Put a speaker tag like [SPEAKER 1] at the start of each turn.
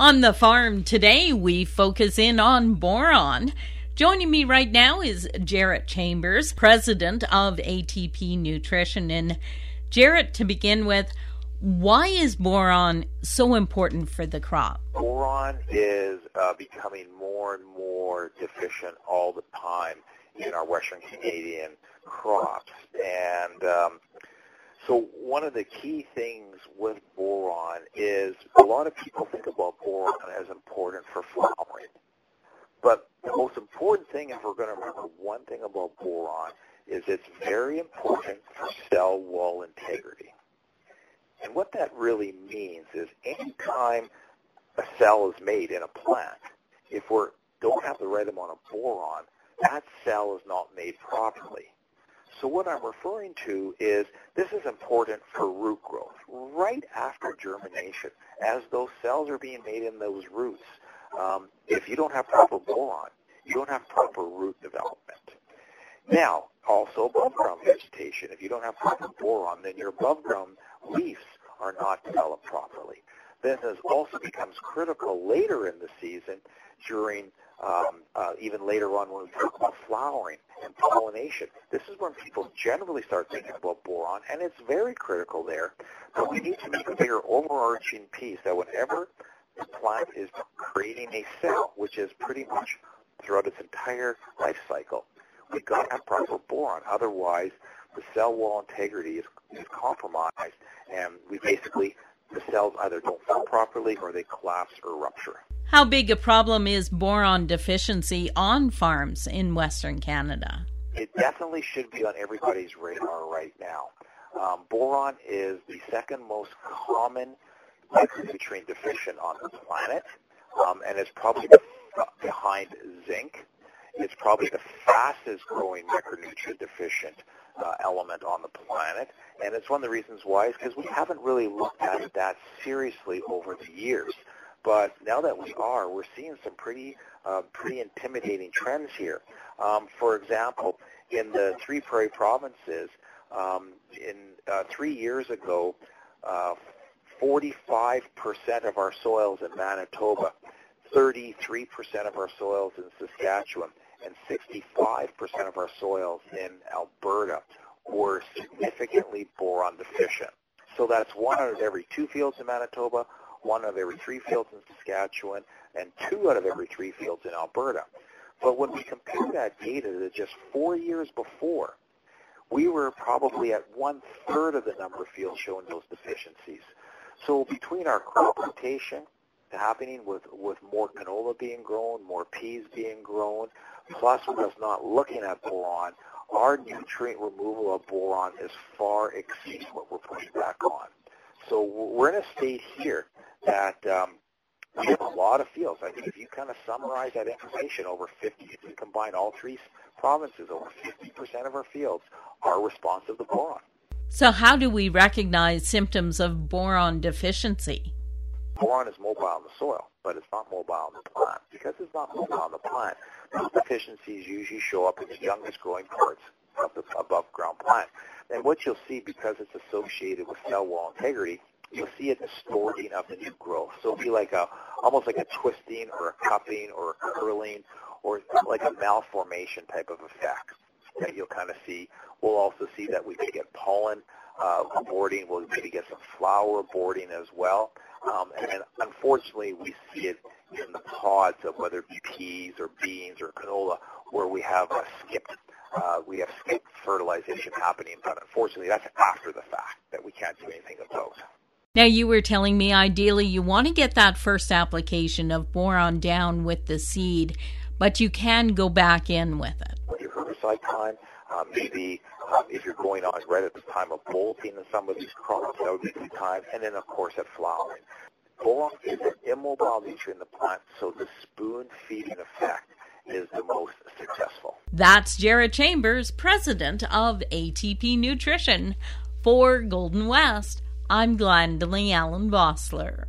[SPEAKER 1] On the farm today, we focus in on boron. Joining me right now is Jarrett Chambers, president of ATP Nutrition. And Jarrett, to begin with, why is boron so important for the crop?
[SPEAKER 2] Boron is uh, becoming more and more deficient all the time in our Western Canadian crops. And um, so one of the key things with boron is a lot of people think about boron as important for flowering. But the most important thing, if we're going to remember one thing about boron, is it's very important for cell wall integrity. And what that really means is any time a cell is made in a plant, if we don't have the right amount of boron, that cell is not made properly. So what I'm referring to is this is important for root growth. Right after germination, as those cells are being made in those roots, um, if you don't have proper boron, you don't have proper root development. Now, also above ground vegetation. If you don't have proper boron, then your above ground leaves are not developed properly. This also becomes critical later in the season during um, uh, even later on when we talk about flowering and pollination. This is when people generally start thinking about boron, and it's very critical there. But we need to make a bigger overarching piece that whenever the plant is creating a cell, which is pretty much throughout its entire life cycle, we've got to have proper boron. Otherwise, the cell wall integrity is, is compromised, and we basically, the cells either don't form properly or they collapse or rupture.
[SPEAKER 1] How big a problem is boron deficiency on farms in Western Canada?
[SPEAKER 2] It definitely should be on everybody's radar right now. Um, boron is the second most common micronutrient deficient on the planet, um, and it's probably behind zinc. It's probably the fastest growing micronutrient deficient uh, element on the planet, and it's one of the reasons why is because we haven't really looked at that seriously over the years. But now that we are, we're seeing some pretty uh, pretty intimidating trends here. Um, for example, in the three prairie provinces, um, in uh, three years ago, uh, 45% of our soils in Manitoba, 33% of our soils in Saskatchewan, and 65% of our soils in Alberta were significantly boron deficient. So that's one out of every two fields in Manitoba, one out of every three fields in Saskatchewan, and two out of every three fields in Alberta. But when we compare that data to just four years before, we were probably at one-third of the number of fields showing those deficiencies. So between our crop rotation happening with, with more canola being grown, more peas being grown, plus with us not looking at boron, our nutrient removal of boron is far exceeds what we're putting back on. So we're in a state here that um, we have a lot of fields. I think if you kind of summarize that information over 50, if you combine all three provinces, over 50% of our fields are responsive to boron.
[SPEAKER 1] So how do we recognize symptoms of boron deficiency?
[SPEAKER 2] Boron is mobile in the soil, but it's not mobile in the plant. Because it's not mobile in the plant, those deficiencies usually show up in the youngest growing parts of the above ground plant. And what you'll see, because it's associated with cell wall integrity, you'll see a distorting of the new growth. So it'll be like a, almost like a twisting or a cupping or a curling or like a malformation type of effect that you'll kind of see. We'll also see that we may get pollen uh, boarding. We'll maybe get some flower boarding as well. Um, and then unfortunately, we see it in the pods of whether it be peas or beans or canola, where we have a skipped, uh, we have skipped fertilization happening. But unfortunately, that's after the fact that we can't do anything about.
[SPEAKER 1] Now, you were telling me ideally you want to get that first application of boron down with the seed, but you can go back in with it.
[SPEAKER 2] With your herbicide time, um, maybe um, if you're going on right at the time of bolting in some of these crops, that would be the time. And then, of course, at flowering. Boron is an immobile nutrient in the plant, so the spoon feeding effect is the most successful.
[SPEAKER 1] That's Jarrett Chambers, president of ATP Nutrition. For Golden West, I'm Glendalee Allen Vossler.